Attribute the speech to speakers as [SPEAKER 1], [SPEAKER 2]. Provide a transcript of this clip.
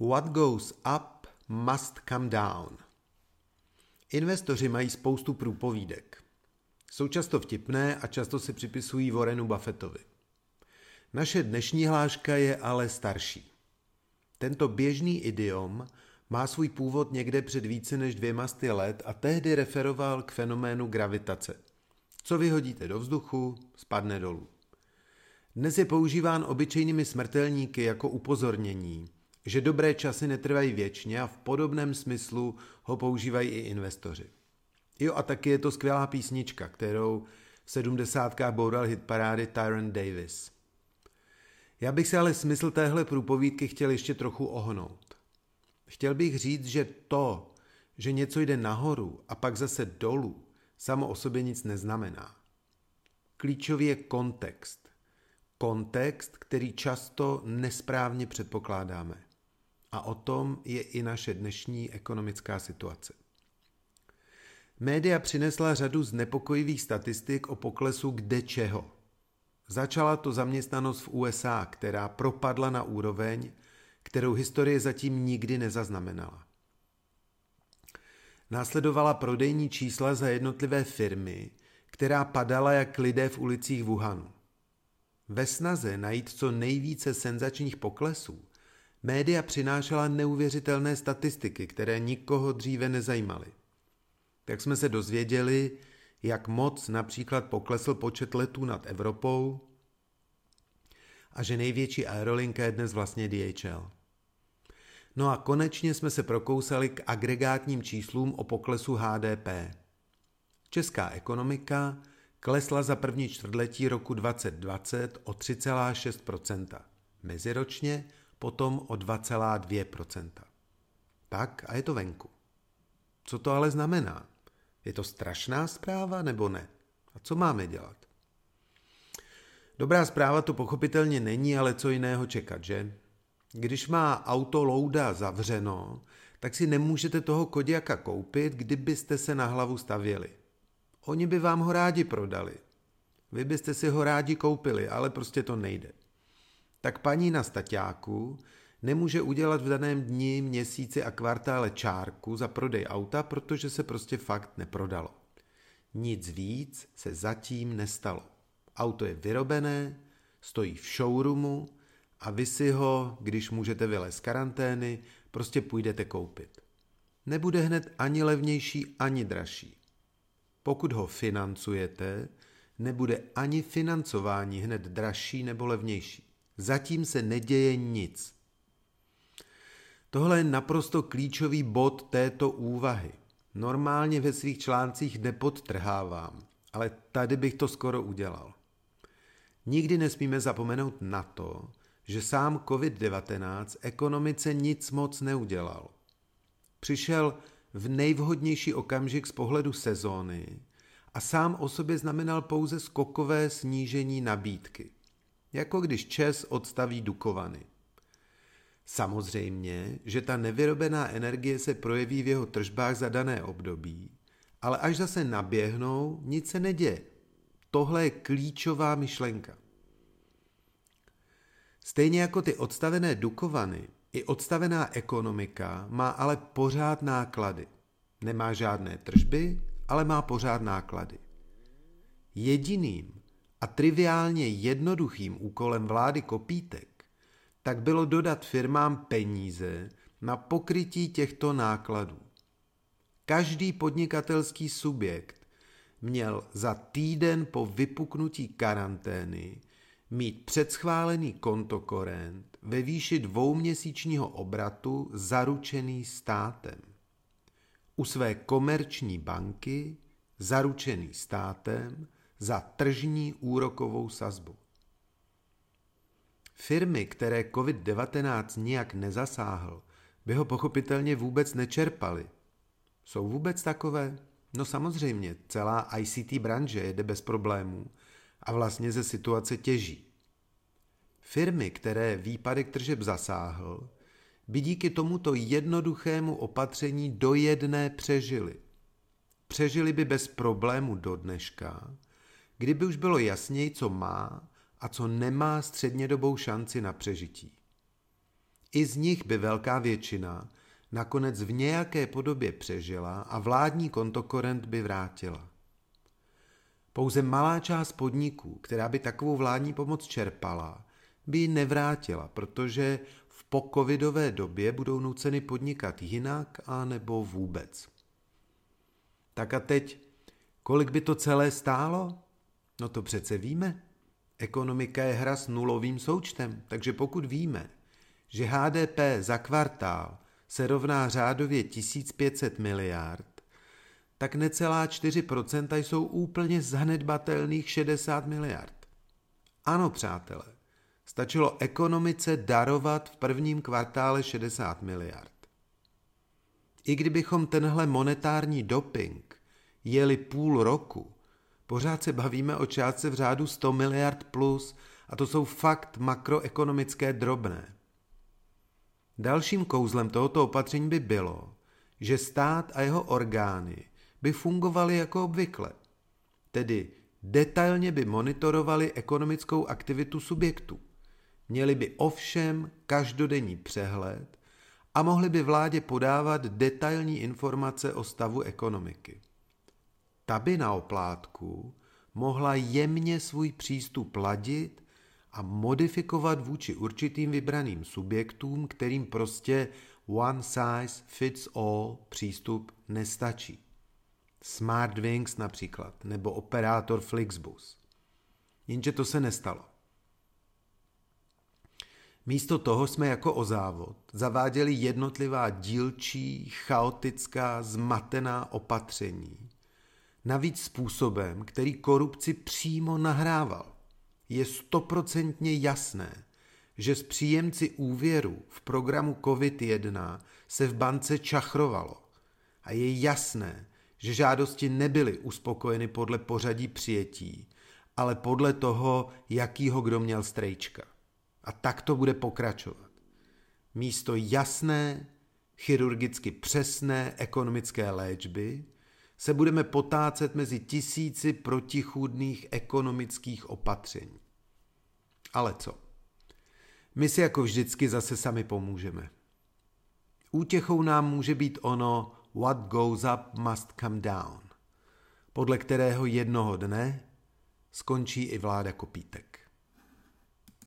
[SPEAKER 1] What goes up must come down. Investoři mají spoustu průpovídek. Jsou často vtipné a často se připisují Warrenu Buffettovi. Naše dnešní hláška je ale starší. Tento běžný idiom má svůj původ někde před více než dvěma sty let a tehdy referoval k fenoménu gravitace. Co vyhodíte do vzduchu, spadne dolů. Dnes je používán obyčejnými smrtelníky jako upozornění, že dobré časy netrvají věčně a v podobném smyslu ho používají i investoři. Jo a taky je to skvělá písnička, kterou v sedmdesátkách boural hitparády Tyron Davis. Já bych se ale smysl téhle průpovídky chtěl ještě trochu ohnout. Chtěl bych říct, že to, že něco jde nahoru a pak zase dolů, samo o sobě nic neznamená. Klíčový je kontext. Kontext, který často nesprávně předpokládáme. A o tom je i naše dnešní ekonomická situace. Média přinesla řadu znepokojivých statistik o poklesu kde čeho. Začala to zaměstnanost v USA, která propadla na úroveň, kterou historie zatím nikdy nezaznamenala. Následovala prodejní čísla za jednotlivé firmy, která padala jak lidé v ulicích Wuhanu. Ve snaze najít co nejvíce senzačních poklesů, média přinášela neuvěřitelné statistiky, které nikoho dříve nezajímaly. Tak jsme se dozvěděli, jak moc například poklesl počet letů nad Evropou a že největší aerolinka je dnes vlastně DHL. No a konečně jsme se prokousali k agregátním číslům o poklesu HDP. Česká ekonomika klesla za první čtvrtletí roku 2020 o 3,6%, meziročně potom o 2,2%. Tak a je to venku. Co to ale znamená? Je to strašná zpráva nebo ne? A co máme dělat? Dobrá zpráva to pochopitelně není, ale co jiného čekat, že? Když má auto louda zavřeno, tak si nemůžete toho kodiaka koupit, kdybyste se na hlavu stavěli. Oni by vám ho rádi prodali. Vy byste si ho rádi koupili, ale prostě to nejde. Tak paní na staťáku nemůže udělat v daném dni, měsíci a kvartále čárku za prodej auta, protože se prostě fakt neprodalo. Nic víc se zatím nestalo. Auto je vyrobené, stojí v showroomu a vy si ho, když můžete vylézt z karantény, prostě půjdete koupit. Nebude hned ani levnější, ani dražší. Pokud ho financujete, nebude ani financování hned dražší nebo levnější. Zatím se neděje nic. Tohle je naprosto klíčový bod této úvahy. Normálně ve svých článcích nepodtrhávám, ale tady bych to skoro udělal. Nikdy nesmíme zapomenout na to, že sám COVID-19 ekonomice nic moc neudělal. Přišel v nejvhodnější okamžik z pohledu sezóny a sám o sobě znamenal pouze skokové snížení nabídky. Jako když Čes odstaví Dukovany. Samozřejmě, že ta nevyrobená energie se projeví v jeho tržbách za dané období, ale až zase naběhnou, nic se neděje. Tohle je klíčová myšlenka. Stejně jako ty odstavené Dukovany, i odstavená ekonomika má ale pořád náklady. Nemá žádné tržby, ale má pořád náklady. Jediným a triviálně jednoduchým úkolem vlády Kopítek tak bylo dodat firmám peníze na pokrytí těchto nákladů. Každý podnikatelský subjekt měl za týden po vypuknutí karantény mít předschválený kontokorent ve výši dvouměsíčního obratu zaručený státem. U své komerční banky zaručený státem za tržní úrokovou sazbu. Firmy, které COVID-19 nijak nezasáhl, by ho pochopitelně vůbec nečerpaly. Jsou vůbec takové? No samozřejmě, celá ICT branže jede bez problémů a vlastně ze situace těží. Firmy, které výpadek tržeb zasáhl, by díky tomuto jednoduchému opatření do jedné přežili. Přežili by bez problému do dneška, kdyby už bylo jasněji, co má a co nemá střednědobou šanci na přežití. I z nich by velká většina nakonec v nějaké podobě přežila a vládní kontokorent by vrátila. Pouze malá část podniků, která by takovou vládní pomoc čerpala, by ji nevrátila, protože v pokovidové době budou nuceny podnikat jinak a nebo vůbec. Tak a teď, kolik by to celé stálo? No to přece víme. Ekonomika je hra s nulovým součtem, takže pokud víme, že HDP za kvartál se rovná řádově 1500 miliard, tak necelá 4% jsou úplně zanedbatelných 60 miliard. Ano, přátelé, stačilo ekonomice darovat v prvním kvartále 60 miliard. I kdybychom tenhle monetární doping jeli půl roku, pořád se bavíme o částce v řádu 100 miliard plus a to jsou fakt makroekonomické drobné. Dalším kouzlem tohoto opatření by bylo, že stát a jeho orgány by fungovaly jako obvykle, tedy detailně by monitorovali ekonomickou aktivitu subjektů. Měli by ovšem každodenní přehled a mohli by vládě podávat detailní informace o stavu ekonomiky. Ta by na oplátku mohla jemně svůj přístup ladit a modifikovat vůči určitým vybraným subjektům, kterým prostě one size fits all přístup nestačí. Smartwings například, nebo operátor Flixbus. Jenže to se nestalo. Místo toho jsme jako o závod zaváděli jednotlivá dílčí, chaotická, zmatená opatření, navíc způsobem, který korupci přímo nahrával je stoprocentně jasné, že s příjemci úvěru v programu COVID-1 se v bance čachrovalo a je jasné, že žádosti nebyly uspokojeny podle pořadí přijetí, ale podle toho, jakýho kdo měl strejčka. A tak to bude pokračovat. Místo jasné, chirurgicky přesné ekonomické léčby se budeme potácet mezi tisíci protichůdných ekonomických opatření. Ale co? My si jako vždycky zase sami pomůžeme. Útěchou nám může být ono what goes up must come down, podle kterého jednoho dne skončí i vláda kopítek.